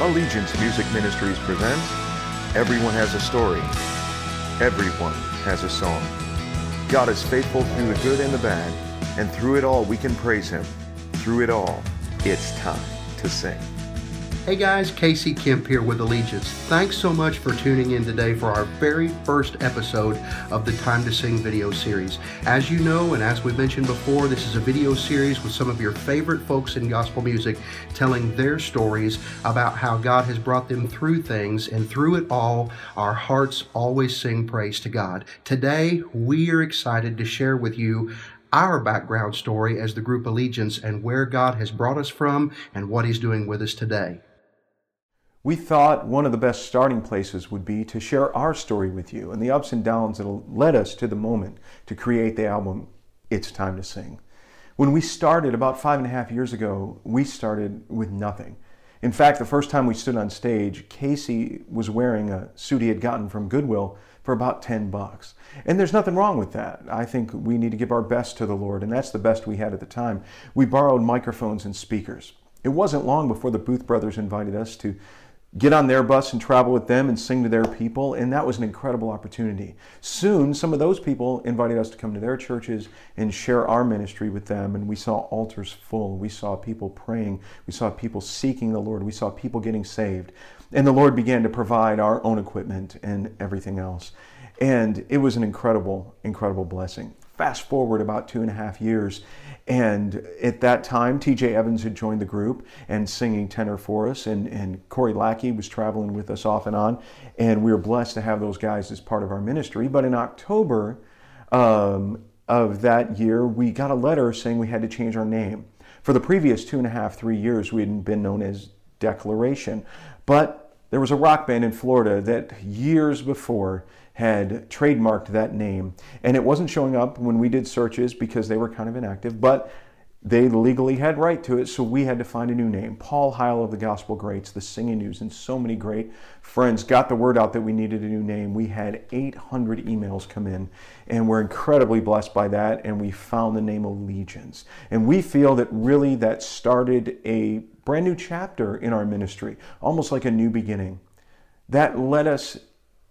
Allegiance Music Ministries presents Everyone Has a Story. Everyone has a song. God is faithful through the good and the bad, and through it all we can praise Him. Through it all, it's time to sing. Hey guys, Casey Kemp here with Allegiance. Thanks so much for tuning in today for our very first episode of the Time to Sing video series. As you know, and as we mentioned before, this is a video series with some of your favorite folks in gospel music telling their stories about how God has brought them through things, and through it all, our hearts always sing praise to God. Today, we are excited to share with you our background story as the group Allegiance and where God has brought us from and what He's doing with us today. We thought one of the best starting places would be to share our story with you and the ups and downs that led us to the moment to create the album It's Time to Sing. When we started about five and a half years ago, we started with nothing. In fact, the first time we stood on stage, Casey was wearing a suit he had gotten from Goodwill for about 10 bucks. And there's nothing wrong with that. I think we need to give our best to the Lord, and that's the best we had at the time. We borrowed microphones and speakers. It wasn't long before the Booth brothers invited us to get on their bus and travel with them and sing to their people, and that was an incredible opportunity. Soon, some of those people invited us to come to their churches and share our ministry with them, and we saw altars full. We saw people praying. We saw people seeking the Lord. We saw people getting saved. And the Lord began to provide our own equipment and everything else. And it was an incredible, incredible blessing. Fast forward about two and a half years, and at that time, TJ Evans had joined the group and singing tenor for us, and, and Corey Lackey was traveling with us off and on. And we were blessed to have those guys as part of our ministry. But in October um, of that year, we got a letter saying we had to change our name. For the previous two and a half, three years, we had been known as Declaration. But there was a rock band in Florida that years before had trademarked that name. And it wasn't showing up when we did searches because they were kind of inactive, but they legally had right to it, so we had to find a new name. Paul Heil of the Gospel Greats, the Singing News, and so many great friends got the word out that we needed a new name. We had 800 emails come in, and we're incredibly blessed by that, and we found the name Allegiance. And we feel that really that started a brand new chapter in our ministry, almost like a new beginning. That led us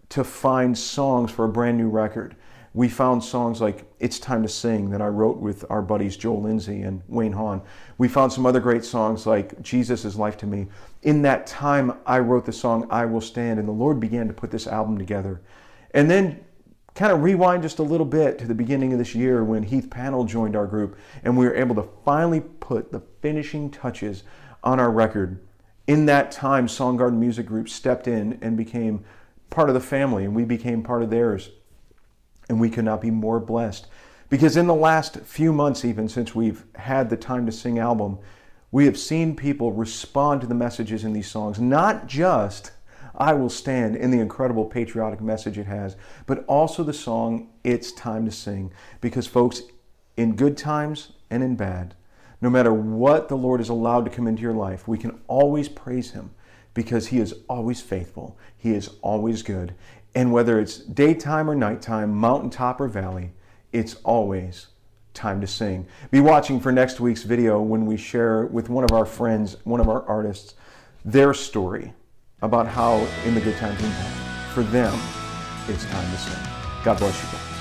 to find songs for a brand new record. We found songs like It's Time to Sing that I wrote with our buddies Joel Lindsey and Wayne Haun. We found some other great songs like Jesus is Life to Me. In that time, I wrote the song I Will Stand, and the Lord began to put this album together. And then kind of rewind just a little bit to the beginning of this year when Heath Panel joined our group, and we were able to finally put the finishing touches on our record. In that time, Songgarden Music Group stepped in and became part of the family and we became part of theirs. And we could not be more blessed. Because in the last few months, even since we've had the Time to Sing album, we have seen people respond to the messages in these songs, not just I Will Stand in the incredible patriotic message it has, but also the song It's Time to Sing. Because, folks, in good times and in bad, no matter what the Lord is allowed to come into your life, we can always praise Him because He is always faithful. He is always good. And whether it's daytime or nighttime, mountaintop or valley, it's always time to sing. Be watching for next week's video when we share with one of our friends, one of our artists, their story about how in the good times and bad, for them, it's time to sing. God bless you.